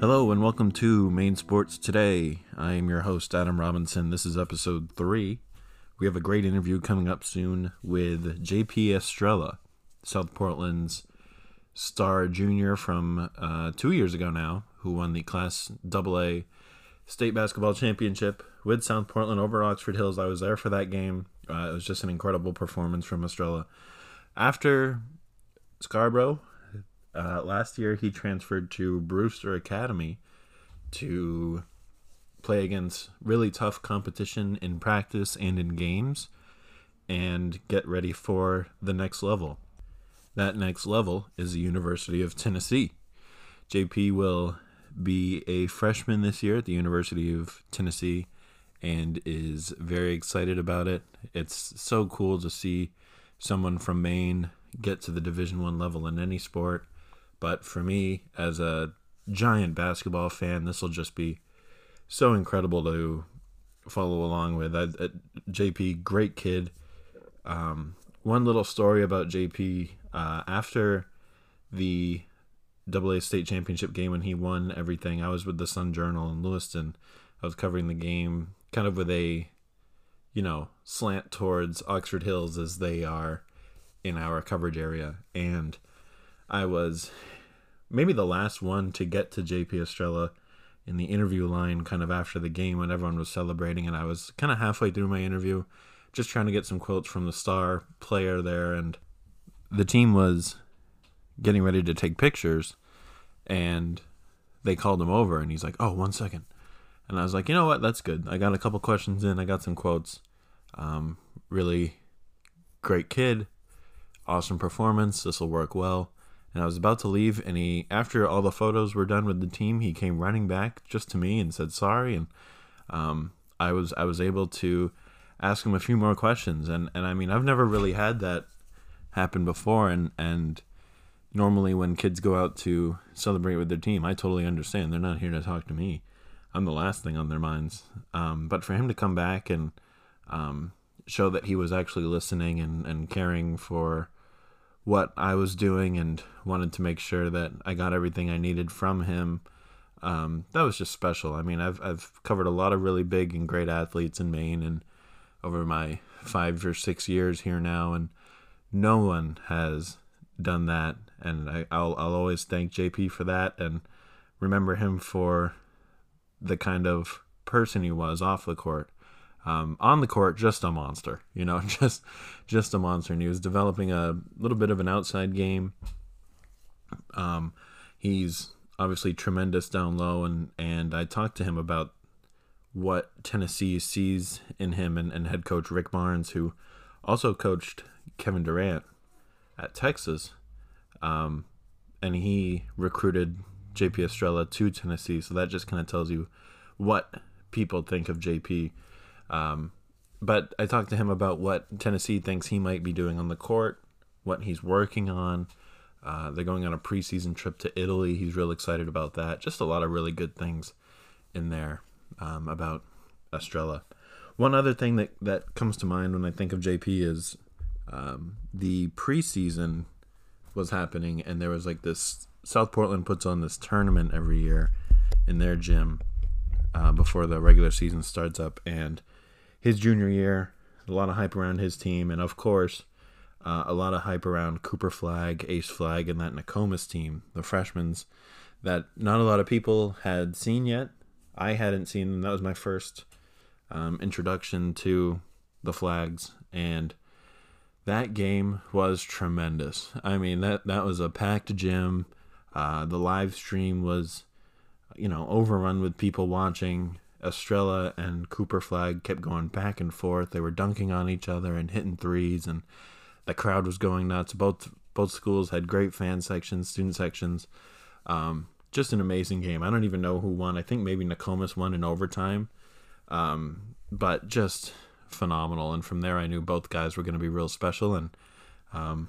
Hello and welcome to Maine Sports Today. I am your host, Adam Robinson. This is episode three. We have a great interview coming up soon with JP Estrella, South Portland's star junior from uh, two years ago now, who won the Class AA State Basketball Championship with South Portland over Oxford Hills. I was there for that game. Uh, it was just an incredible performance from Estrella. After Scarborough, uh, last year he transferred to Brewster Academy to play against really tough competition in practice and in games and get ready for the next level. That next level is the University of Tennessee. JP will be a freshman this year at the University of Tennessee and is very excited about it. It's so cool to see someone from Maine get to the Division 1 level in any sport. But for me as a giant basketball fan, this will just be so incredible to follow along with. I, I, JP, great kid. Um, one little story about JP uh, after the AA state championship game when he won everything. I was with the Sun Journal in Lewiston. I was covering the game kind of with a, you know, slant towards Oxford Hills as they are in our coverage area. And I was maybe the last one to get to JP Estrella in the interview line kind of after the game when everyone was celebrating. And I was kind of halfway through my interview, just trying to get some quotes from the star player there. And the team was getting ready to take pictures and they called him over and he's like, "Oh, one second. And I was like, "You know what? That's good. I got a couple questions in. I got some quotes. Um, really great kid. Awesome performance. This will work well." And I was about to leave and he after all the photos were done with the team, he came running back just to me and said sorry and um, I was I was able to ask him a few more questions and and I mean, I've never really had that happen before and and normally when kids go out to celebrate with their team, I totally understand. They're not here to talk to me. I'm the last thing on their minds. Um, but for him to come back and um, show that he was actually listening and, and caring for what I was doing and wanted to make sure that I got everything I needed from him, um, that was just special. I mean, I've, I've covered a lot of really big and great athletes in Maine and over my five or six years here now, and no one has done that, and I, will I'll always thank JP for that, and remember him for the kind of person he was off the court. Um, on the court, just a monster, you know, just just a monster, and he was developing a little bit of an outside game. Um, he's obviously tremendous down low, and and I talked to him about what Tennessee sees in him, and, and head coach Rick Barnes, who also coached Kevin Durant at Texas, um, and he recruited JP Estrella to Tennessee. So that just kind of tells you what people think of JP. Um, but I talked to him about what Tennessee thinks he might be doing on the court, what he's working on. Uh, they're going on a preseason trip to Italy. He's real excited about that. Just a lot of really good things in there um, about Estrella. One other thing that, that comes to mind when I think of JP is um, the preseason was happening, and there was like this. South Portland puts on this tournament every year in their gym uh, before the regular season starts up, and his junior year, a lot of hype around his team, and of course, uh, a lot of hype around Cooper Flagg, Ace Flagg, and that Nokomis team, the freshmen's that not a lot of people had seen yet. I hadn't seen them. That was my first um, introduction to the Flaggs, and that game was tremendous. I mean that that was a packed gym. Uh, the live stream was, you know, overrun with people watching. Estrella and Cooper Flagg kept going back and forth. They were dunking on each other and hitting threes, and the crowd was going nuts. Both both schools had great fan sections, student sections. Um, just an amazing game. I don't even know who won. I think maybe Nokomis won in overtime. Um, but just phenomenal. And from there, I knew both guys were going to be real special, and um,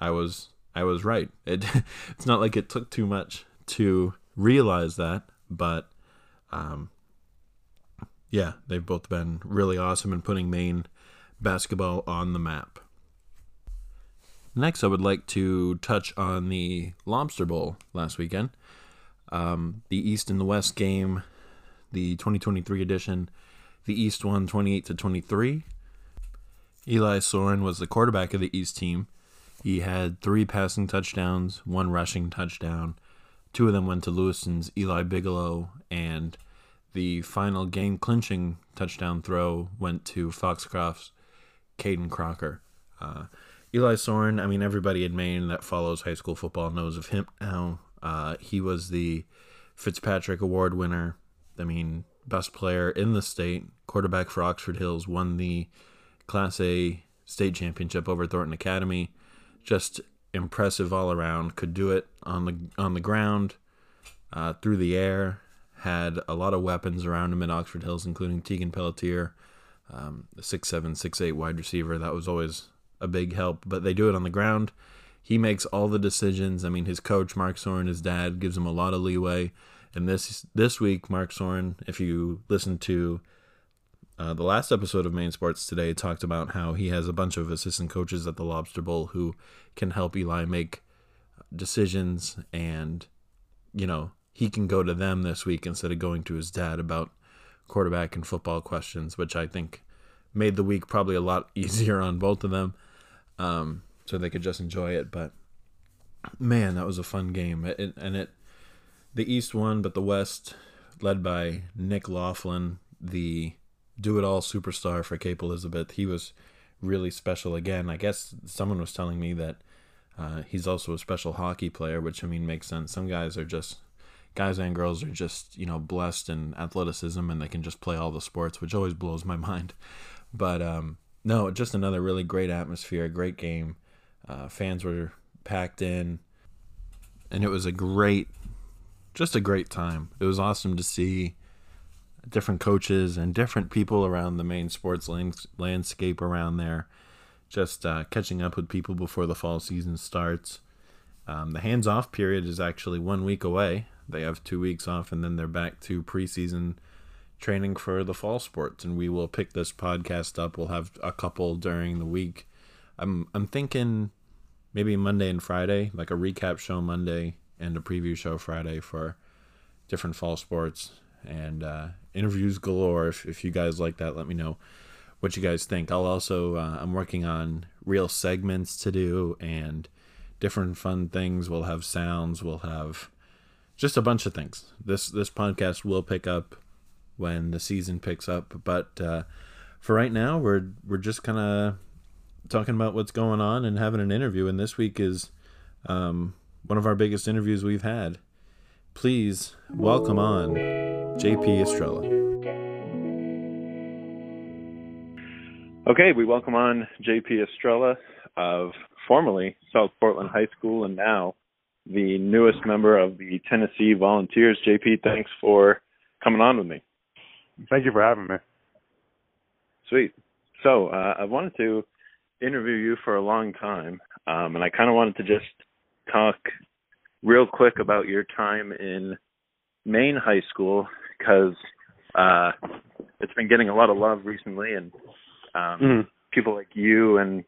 I was I was right. It it's not like it took too much to realize that, but um, yeah, they've both been really awesome in putting Maine basketball on the map. Next, I would like to touch on the Lobster Bowl last weekend. Um, the East and the West game, the 2023 edition, the East won 28 to 23. Eli Soehren was the quarterback of the East team. He had three passing touchdowns, one rushing touchdown. Two of them went to Lewiston's Eli Bigelow, and the final game clinching touchdown throw went to Foxcroft's Caden Crocker. Uh, Eli Soehren, I mean, everybody in Maine that follows high school football knows of him now. Uh, he was the Fitzpatrick Award winner. I mean, best player in the state, quarterback for Oxford Hills, won the Class A state championship over Thornton Academy. Just impressive all around. Could do it on the on the ground, uh, through the air. Had a lot of weapons around him in Oxford Hills, including Tegan Pelletier, um, the six seven six eight wide receiver. That was always a big help. But they do it on the ground. He makes all the decisions. I mean, his coach Mark Soehren, his dad, gives him a lot of leeway. And this this week, Mark Soehren, if you listen to uh, the last episode of Maine Sports Today, talked about how he has a bunch of assistant coaches at the Lobster Bowl who can help Eli make decisions, and you know he can go to them this week instead of going to his dad about quarterback and football questions, which I think made the week probably a lot easier on both of them, um, so they could just enjoy it. But man, that was a fun game, it, and it the East won, but the West, led by Nick Laughlin, the do it all superstar for Cape Elizabeth, he was really special again. I guess someone was telling me that uh, he's also a special hockey player, which I mean makes sense. Some guys are just guys and girls are just you know blessed in athleticism and they can just play all the sports, which always blows my mind. But um, no, just another really great atmosphere, great game. Uh, fans were packed in, and it was a great just a great time. It was awesome to see different coaches and different people around the main sports lands- landscape around there. Just uh, catching up with people before the fall season starts. Um, the hands off period is actually one week away. They have two weeks off, and then they're back to preseason training for the fall sports. And we will pick this podcast up. We'll have a couple during the week. I'm I'm thinking maybe Monday and Friday, like a recap show Monday and a preview show Friday for different fall sports and uh, interviews galore. If, if you guys like that, let me know what you guys think. I'll also uh, I'm working on real segments to do and different fun things. We'll have sounds. We'll have just a bunch of things. This this podcast will pick up when the season picks up, but uh, for right now, we're we're just kind of talking about what's going on and having an interview. And this week is um, one of our biggest interviews we've had. Please welcome on JP Estrella. Okay, we welcome on JP Estrella of formerly South Portland High School and now the newest member of the Tennessee Volunteers. JP, thanks for coming on with me. Thank you for having me. Sweet. So uh, I wanted to interview you for a long time, um, and I kind of wanted to just talk real quick about your time in Maine high school because uh, it's been getting a lot of love recently, and um, mm-hmm. people like you and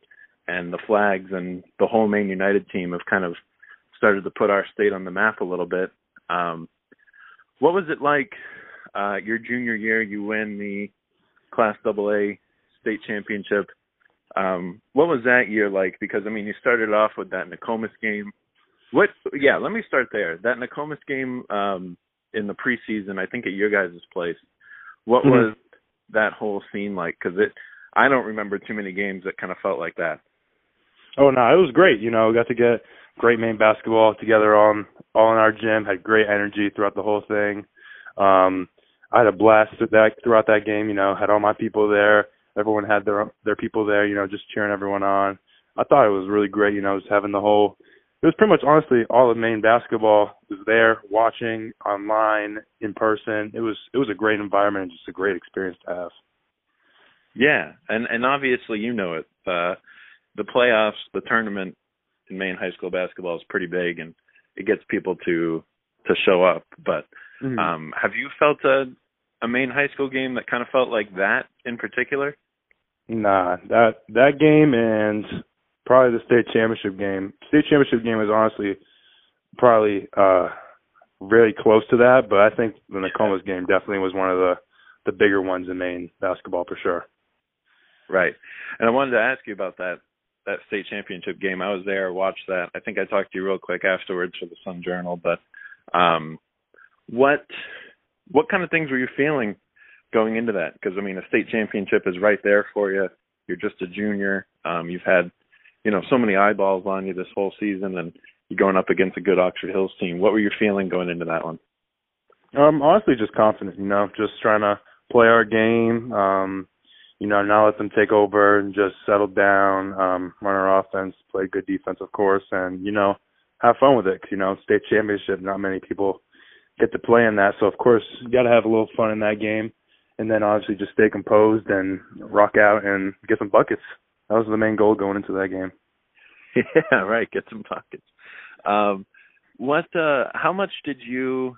and the Flaggs and the whole Maine United team have kind of started to put our state on the map a little bit. Um, what was it like uh, your junior year? You win the Class AA state championship. Um, what was that year like? Because I mean, you started off with that Nokomis game what? Yeah, let me start there. That Nokomis game um, in the preseason, I think at your guys' place. What mm-hmm. was that whole scene like? Because it, I don't remember too many games that kind of felt like that. Oh no, it was great. You know, got to get great Maine basketball together on all in our gym. Had great energy throughout the whole thing. Um, I had a blast that throughout that game. You know, had all my people there. Everyone had their their people there. You know, just cheering everyone on. I thought it was really great. You know, just having the whole it was pretty much honestly all of Maine basketball was there watching online in person. It was it was a great environment and just a great experience to have. Yeah, and and obviously you know it. Uh, the playoffs, the tournament in Maine high school basketball is pretty big, and it gets people to to show up. But mm-hmm. um, have you felt a a Maine high school game that kind of felt like that in particular? Nah, that that game and probably the state championship game. State championship game is honestly probably uh really close to that, but I think the Nokomis game definitely was one of the the bigger ones in Maine basketball for sure. Right. And I wanted to ask you about that that state championship game. I was there, watched that. I think I talked to you real quick afterwards for the Sun Journal, but um what what kind of things were you feeling going into that? Because I mean, a state championship is right there for you. You're just a junior. Um you've had, you know, so many eyeballs on you this whole season and you're going up against a good Oxford Hills team. What were you feeling going into that one? Um honestly just confident, you know, just trying to play our game. Um, you know, not let them take over and just settle down, um, run our offense, play good defense, of course, and you know, have fun with it. You know, state championship, not many people get to play in that, so of course, you got to have a little fun in that game, and then obviously just stay composed and rock out and get some buckets. That was the main goal going into that game. Yeah, right. Get some buckets. Um, what? uh How much did you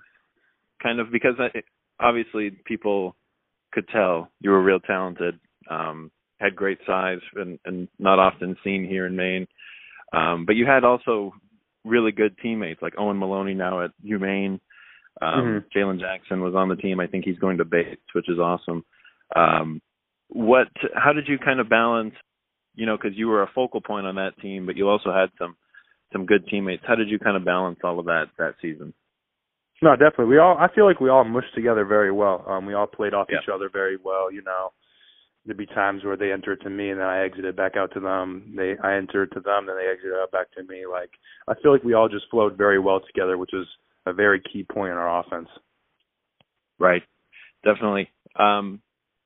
kind of because I, obviously people could tell you were real talented. Um, had great size and, and not often seen here in Maine. Um, but you had also really good teammates like Owen Maloney now at UMaine. Um, mm-hmm. Jalen Jackson was on the team. I think he's going to Bates, which is awesome. Um, what? How did you kind of balance? You know, because you were a focal point on that team, but you also had some some good teammates. How did you kind of balance all of that that season? No, definitely. We all I feel like we all mushed together very well. Um we all played off each other very well, you know. There'd be times where they entered to me and then I exited back out to them. They I entered to them, then they exited out back to me. Like I feel like we all just flowed very well together, which is a very key point in our offense. Right. Definitely. Um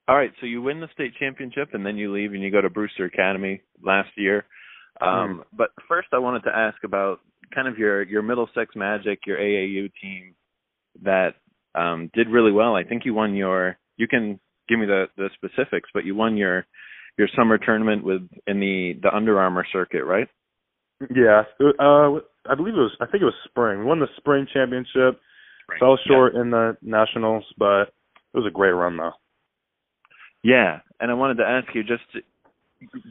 all right, so you win the state championship and then you leave and you go to Brewster Academy last year. Um, mm. But first, I wanted to ask about kind of your your Middlesex Magic, your AAU team that um, did really well. I think you won your. You can give me the the specifics, but you won your your summer tournament with in the the Under Armour circuit, right? Yeah, uh, I believe it was. I think it was spring. We won the spring championship. Spring. Fell short yeah. in the nationals, but it was a great run though. Yeah, and I wanted to ask you, just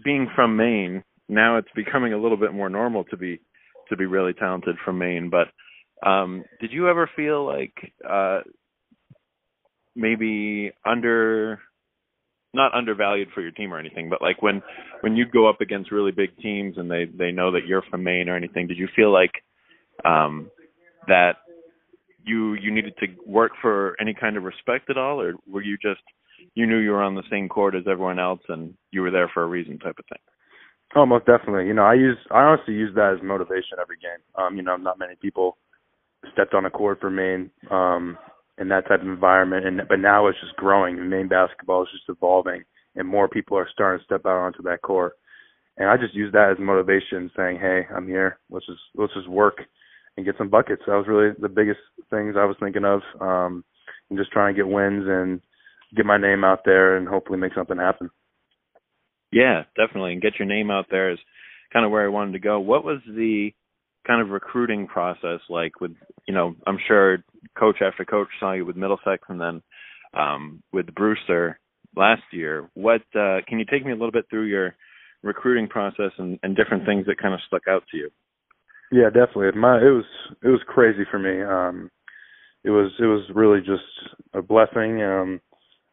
being from Maine, now it's becoming a little bit more normal to be to be really talented from Maine, but um, did you ever feel like uh, maybe under not undervalued for your team or anything, but like when when you go up against really big teams and they they know that you're from Maine or anything, did you feel like um that you you needed to work for any kind of respect at all or were you just you knew you were on the same court as everyone else and you were there for a reason type of thing? Oh, most definitely. You know, I use I honestly use that as motivation every game. Um, you know, not many people stepped on a court for Maine um, in that type of environment, and but now it's just growing. And Maine basketball is just evolving, and more people are starting to step out onto that court. And I just use that as motivation, saying, "Hey, I'm here. Let's just let's just work and get some buckets." That was really the biggest things I was thinking of, um, and just trying to get wins and get my name out there and hopefully make something happen. Yeah, definitely, and get your name out there is kind of where I wanted to go. What was the kind of recruiting process like with you know i'm sure coach after coach saw you with middlesex and then um with brewster last year. What uh can you take me a little bit through your recruiting process and, and different things that kind of stuck out to you? Yeah definitely. My it was it was crazy for me. Um it was it was really just a blessing. Um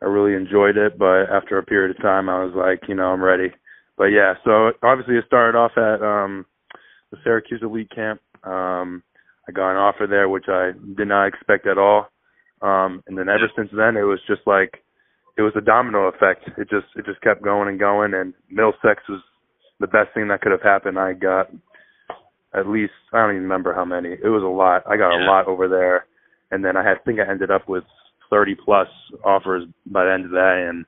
i really enjoyed it but after a period of time i was like you know i'm ready. But yeah so obviously it started off at um the Syracuse Elite Camp. Um, I got an offer there, which I did not expect at all. Um, and then ever since then, it was just like it was a domino effect. It just it just kept going and going. And Middlesex was the best thing that could have happened. I got at least I don't even remember how many. It was a lot. I got a lot over there, and then I had, I think I ended up with 30 plus offers by the end of that. And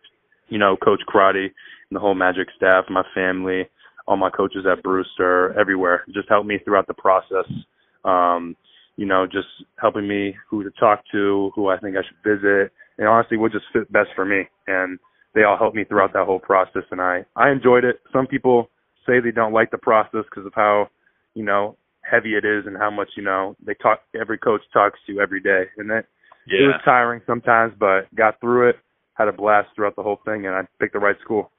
you know, Coach Karate and the whole Magic staff, my family, all my coaches at Brewster, everywhere, just helped me throughout the process. Um, you know, just helping me who to talk to, who I think I should visit, and honestly, what just fit best for me. And they all helped me throughout that whole process, and I I enjoyed it. Some people say they don't like the process because of how, you know, heavy it is and how much you know they talk. Every coach talks to you every day, and that yeah. it was tiring sometimes, but got through it. Had a blast throughout the whole thing, and I picked the right school.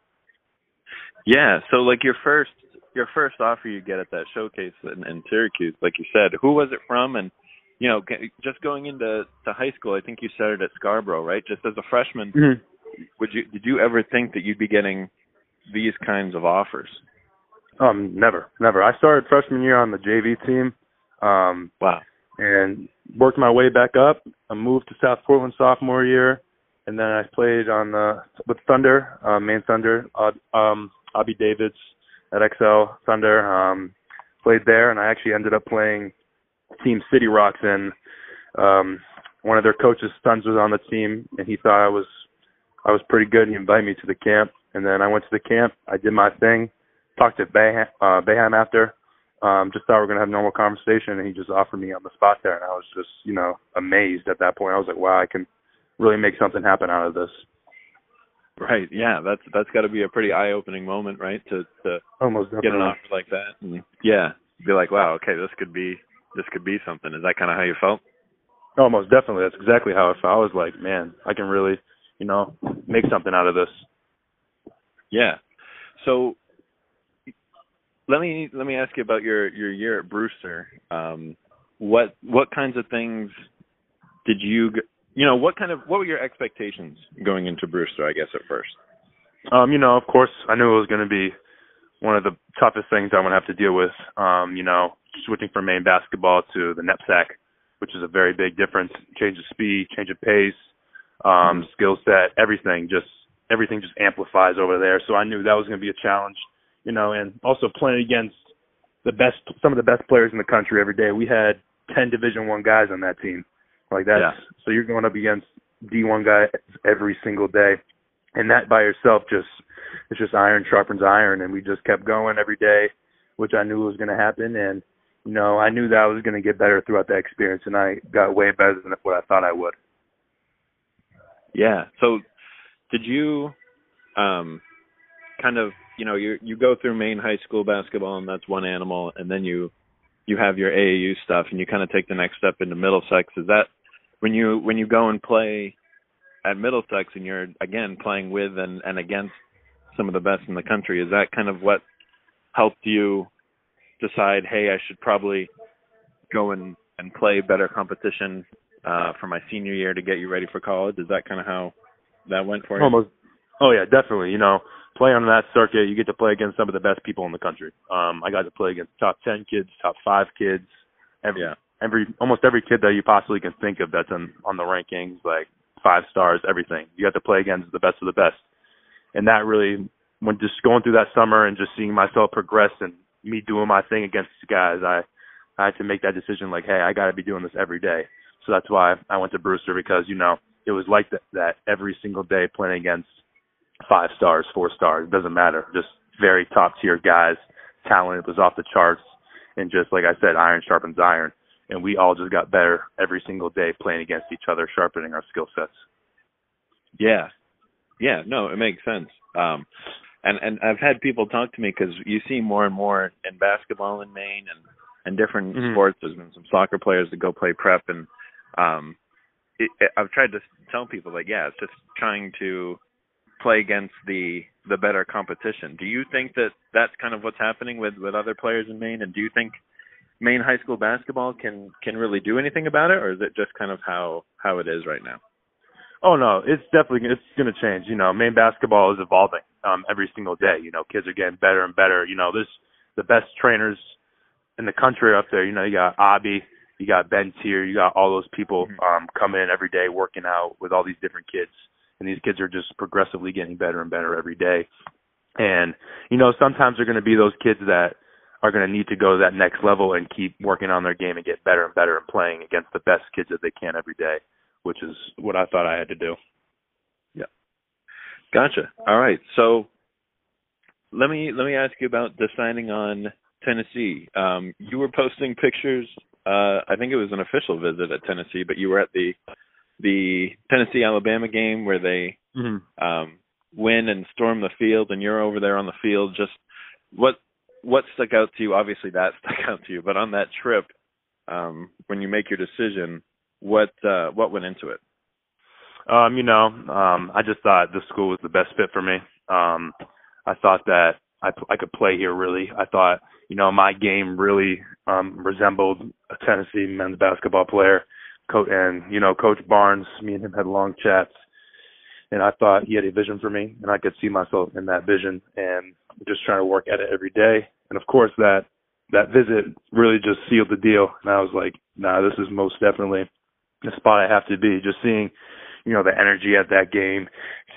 Yeah, so like your first your first offer you get at that showcase in, in Syracuse, like you said, who was it from, and you know, just going into to high school, I think you started at Scarborough, right? Just as a freshman, mm-hmm. would you did you ever think that you'd be getting these kinds of offers? Um, never, never. I started freshman year on the JV team. Um, wow. And worked my way back up. I moved to South Portland sophomore year, and then I played on the with Thunder, uh, Maine Thunder, uh, um, Abby Davids at XL Thunder. Um, played there, and I actually ended up playing Team City Rocks, and um, one of their coaches' sons was on the team, and he thought I was I was pretty good. He invited me to the camp, and then I went to the camp. I did my thing, talked to Boeheim, uh, Boeheim after. Um, just thought we are gonna have a normal conversation, and he just offered me on the spot there, and I was just you know amazed at that point. I was like, wow, I can really make something happen out of this. Right. Yeah. That's that's got to be a pretty eye-opening moment, right? To to almost get an offer like that, and yeah, be like, wow, okay, this could be this could be something. Is that kind of how you felt? Almost definitely. That's exactly how I felt. I was like, man, I can really, you know, make something out of this. Yeah. So let me let me ask you about your your year at Brewster. Um, what what kinds of things did you you know what kind of what were your expectations going into Brewster? I guess at first. Um, you know, of course, I knew it was going to be one of the toughest things I'm going to have to deal with. Um, you know, switching from Maine basketball to the NEPSAC, which is a very big difference. Change of speed, change of pace, um, mm-hmm. skill set, everything just everything just amplifies over there. So I knew that was going to be a challenge. You know, and also playing against the best, some of the best players in the country every day. We had ten Division One guys on that team. Like that. Yeah. So you're going up against D1 guys every single day, and that by yourself just it's just iron sharpens iron, and we just kept going every day, which I knew was going to happen, and you know I knew that I was going to get better throughout that experience, and I got way better than what I thought I would. Yeah. So, did you, um, kind of, you know, you you go through Maine high school basketball, and that's one animal, and then you you have your AAU stuff, and you kind of take the next step into Middlesex. Is that when you when you go and play at Middlesex and you're again playing with and and against some of the best in the country, is that kind of what helped you decide, hey, I should probably go and and play better competition uh for my senior year to get you ready for college? Is that kind of how that went for you? Almost. Oh yeah, definitely. You know, play on that circuit, you get to play against some of the best people in the country. Um, I got to play against top ten kids, top five kids, every yeah every almost every kid that you possibly can think of that's on on the rankings, like five stars, everything. You have to play against the best of the best, and that really, when just going through that summer and just seeing myself progress and me doing my thing against these guys, I I had to make that decision. Like, hey, I got to be doing this every day. So that's why I went to Brewster because you know it was like that, that every single day playing against five stars, four stars, it doesn't matter. Just very top tier guys, talent was off the charts, and just like I said, iron sharpens iron and we all just got better every single day playing against each other, sharpening our skill sets. Yeah, yeah, no, it makes sense. Um, and and I've had people talk to me because you see more and more in basketball in Maine and and different mm-hmm. sports. There's been some soccer players that go play prep, and um, it, it, I've tried to tell people like, yeah, it's just trying to play against the the better competition. Do you think that that's kind of what's happening with with other players in Maine? And do you think Maine high school basketball can can really do anything about it, or is it just kind of how how it is right now? Oh no, it's definitely it's going to change. You know, Maine basketball is evolving um, every single day. You know, kids are getting better and better. You know, there's the best trainers in the country up there. You know, you got Abby, you got Ben Tier, you got all those people mm-hmm. um, coming in every day working out with all these different kids, and these kids are just progressively getting better and better every day. And you know, sometimes they're going to be those kids that are going to need to go to that next level and keep working on their game and get better and better and playing against the best kids that they can every day, which is what I thought I had to do. Yeah. Gotcha. All right. So let me let me ask you about deciding on Tennessee. Um, you were posting pictures. Uh, I think it was an official visit at Tennessee, but you were at the the Tennessee Alabama game where they mm-hmm. um, win and storm the field, and you're over there on the field. Just what what stuck out to you? Obviously, that stuck out to you, but on that trip, um, when you make your decision, what uh, what went into it? Um, you know, um, I just thought the school was the best fit for me. Um, I thought that I I could play here really. I thought you know my game really um, resembled a Tennessee men's basketball player. Co- and you know, Coach Barnes, me and him had long chats, and I thought he had a vision for me, and I could see myself in that vision, and just trying to work at it every day. And of course, that that visit really just sealed the deal. And I was like, nah, this is most definitely the spot I have to be. Just seeing, you know, the energy at that game,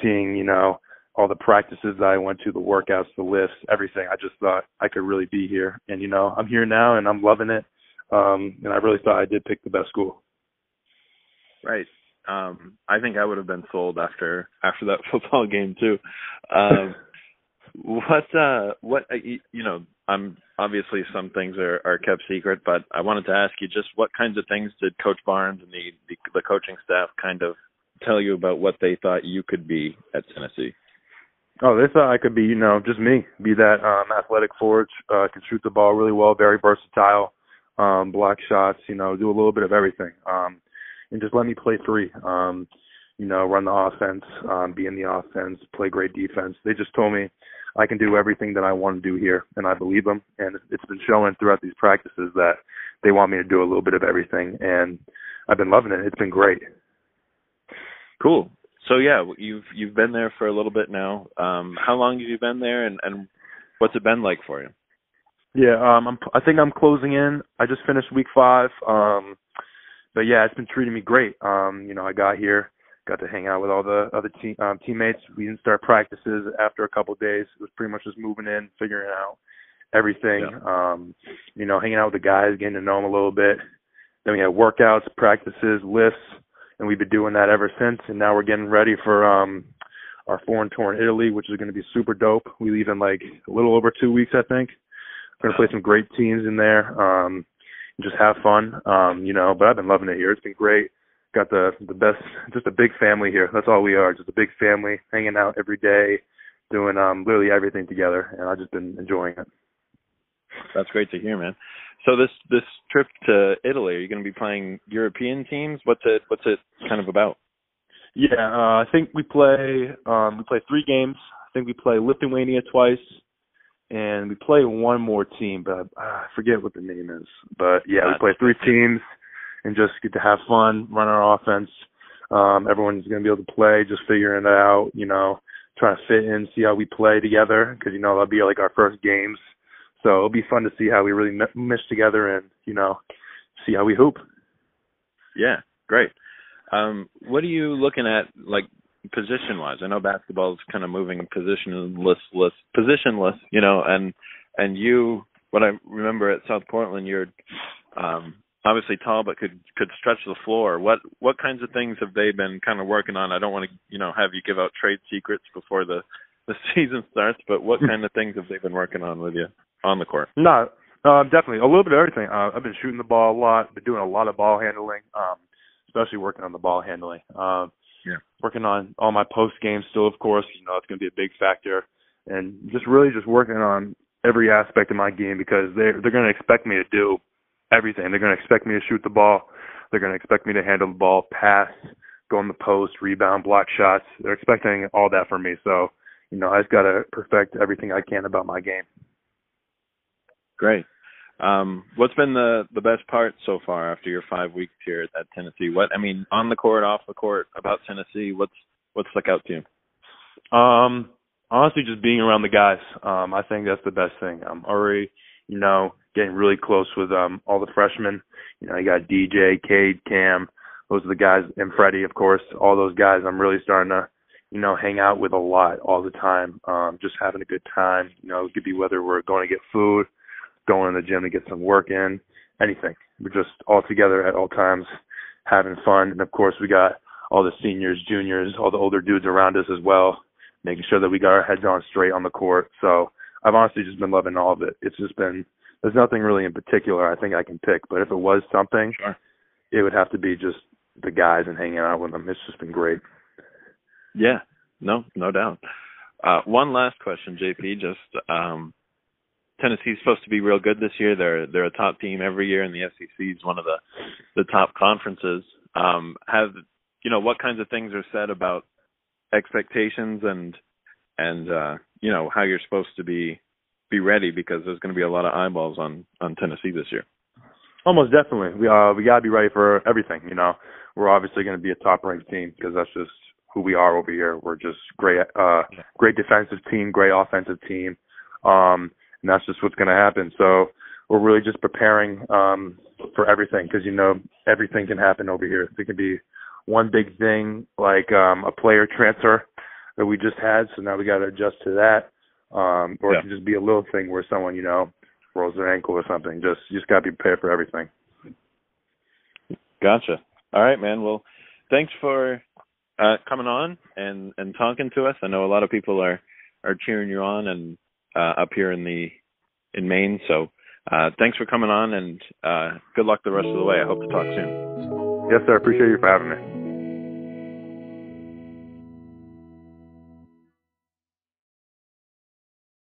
seeing, you know, all the practices that I went to, the workouts, the lifts, everything. I just thought I could really be here. And, you know, I'm here now and I'm loving it. Um, and I really thought I did pick the best school. Right. Um, I think I would have been sold after after that football game too. Um, what uh what uh, you know i'm obviously some things are are kept secret but i wanted to ask you just what kinds of things did coach barnes and the the, the coaching staff kind of tell you about what they thought you could be at tennessee oh they thought i could be you know just me be that um athletic forward uh can shoot the ball really well very versatile um block shots you know do a little bit of everything um and just let me play three um you know, run the offense, um, be in the offense, play great defense. They just told me I can do everything that I want to do here, and I believe them. And it's been showing throughout these practices that they want me to do a little bit of everything, and I've been loving it. It's been great. Cool. So yeah, you've you've been there for a little bit now. Um, how long have you been there, and and what's it been like for you? Yeah, um, I'm, I think I'm closing in. I just finished week five. Um, but yeah, it's been treating me great. Um, you know, I got here got to hang out with all the other team um, teammates. We didn't start practices after a couple of days. It was pretty much just moving in, figuring out everything. Yeah. Um, you know, hanging out with the guys, getting to know them a little bit. Then we had workouts, practices, lifts, and we've been doing that ever since. And now we're getting ready for um our foreign tour in Italy, which is going to be super dope. We leave in like a little over two weeks, I think. We're gonna play some great teams in there. Um, just have fun. Um, you know, but I've been loving it here. It's been great. Got the the best just a big family here. That's all we are just a big family hanging out every day doing um literally everything together and i've just been enjoying it. That's great to hear man. So this this trip to italy are you going to be playing european teams? What's it what's it kind of about? Yeah uh i think we play um we play three games. I think we play lithuania twice and we play one more team but i forget what the name is but yeah we play three teams and just get to have fun, run our offense. Um, everyone's going to be able to play, just figuring it out, you know, trying to fit in, see how we play together, because, you know, that'll be like our first games. So it'll be fun to see how we really mesh together and, you know, see how we hoop. Yeah, great. Um, what are you looking at, like, position wise? I know basketball is kind of moving positionless, positionless, you know, and and you, what I remember at South Portland, you're um, obviously tall but could could stretch the floor. What what kinds of things have they been kind of working on? I don't want to you know have you give out trade secrets before the the season starts, but what kind of things have they been working on with you on the court? No, uh, definitely a little bit of everything. Uh, I've been shooting the ball a lot, been doing a lot of ball handling, um, especially working on the ball handling. Um, yeah, working on all my post game still, of course. You know, it's going to be a big factor, and just really just working on every aspect of my game because they they're going to expect me to do everything. They're going to expect me to shoot the ball. They're going to expect me to handle the ball, pass, go in the post, rebound, block shots. They're expecting all that from me. So, you know, I just got to perfect everything I can about my game. Great. Um, what's been the the best part so far after your five weeks here at Tennessee? What I mean, on the court, off the court, about Tennessee. What's what's stuck out to you? Um, honestly, just being around the guys. Um, I think that's the best thing. I'm already, you know, getting really close with um all the freshmen. You know, you got DJ, Cade, Cam, those are the guys, and Freddie, of course. All those guys, I'm really starting to, you know, hang out with a lot all the time. Um, just having a good time. You know, it could be whether we're going to get food, going to the gym to get some work in, anything. We're just all together at all times, having fun. And of course, we got all the seniors, juniors, all the older dudes around us as well, making sure that we got our heads on straight on the court. So I've honestly just been loving all of it. It's just been there's nothing really in particular I think I can pick, but if it was something, sure. it would have to be just the guys and hanging out with them. It's just been great. Yeah, no, no doubt. Uh, one last question, JP. Just um, Tennessee's supposed to be real good this year. They're they're a top team every year, and the SEC is one of the the top conferences. Um, have you know what kinds of things are said about expectations and and uh, you know how you're supposed to be be ready because there's going to be a lot of eyeballs on on Tennessee this year. Almost definitely. We uh we gotta be ready for everything. You know, we're obviously going to be a top ranked team because that's just who we are over here. We're just great, uh, great defensive team, great offensive team, um, and that's just what's going to happen. So we're really just preparing um, for everything because you know everything can happen over here. It can be one big thing like um, a player transfer that we just had, so now we got to adjust to that, um, or yeah. it can just be a little thing where someone you know rolls their ankle or something. Just you just got to be prepared for everything. Gotcha. All right, man. Well, thanks for uh, coming on and and talking to us. I know a lot of people are are cheering you on and uh, up here in the in Maine. So uh, thanks for coming on and uh, good luck the rest of the way. I hope to talk soon. Yes, sir. Appreciate you for having me.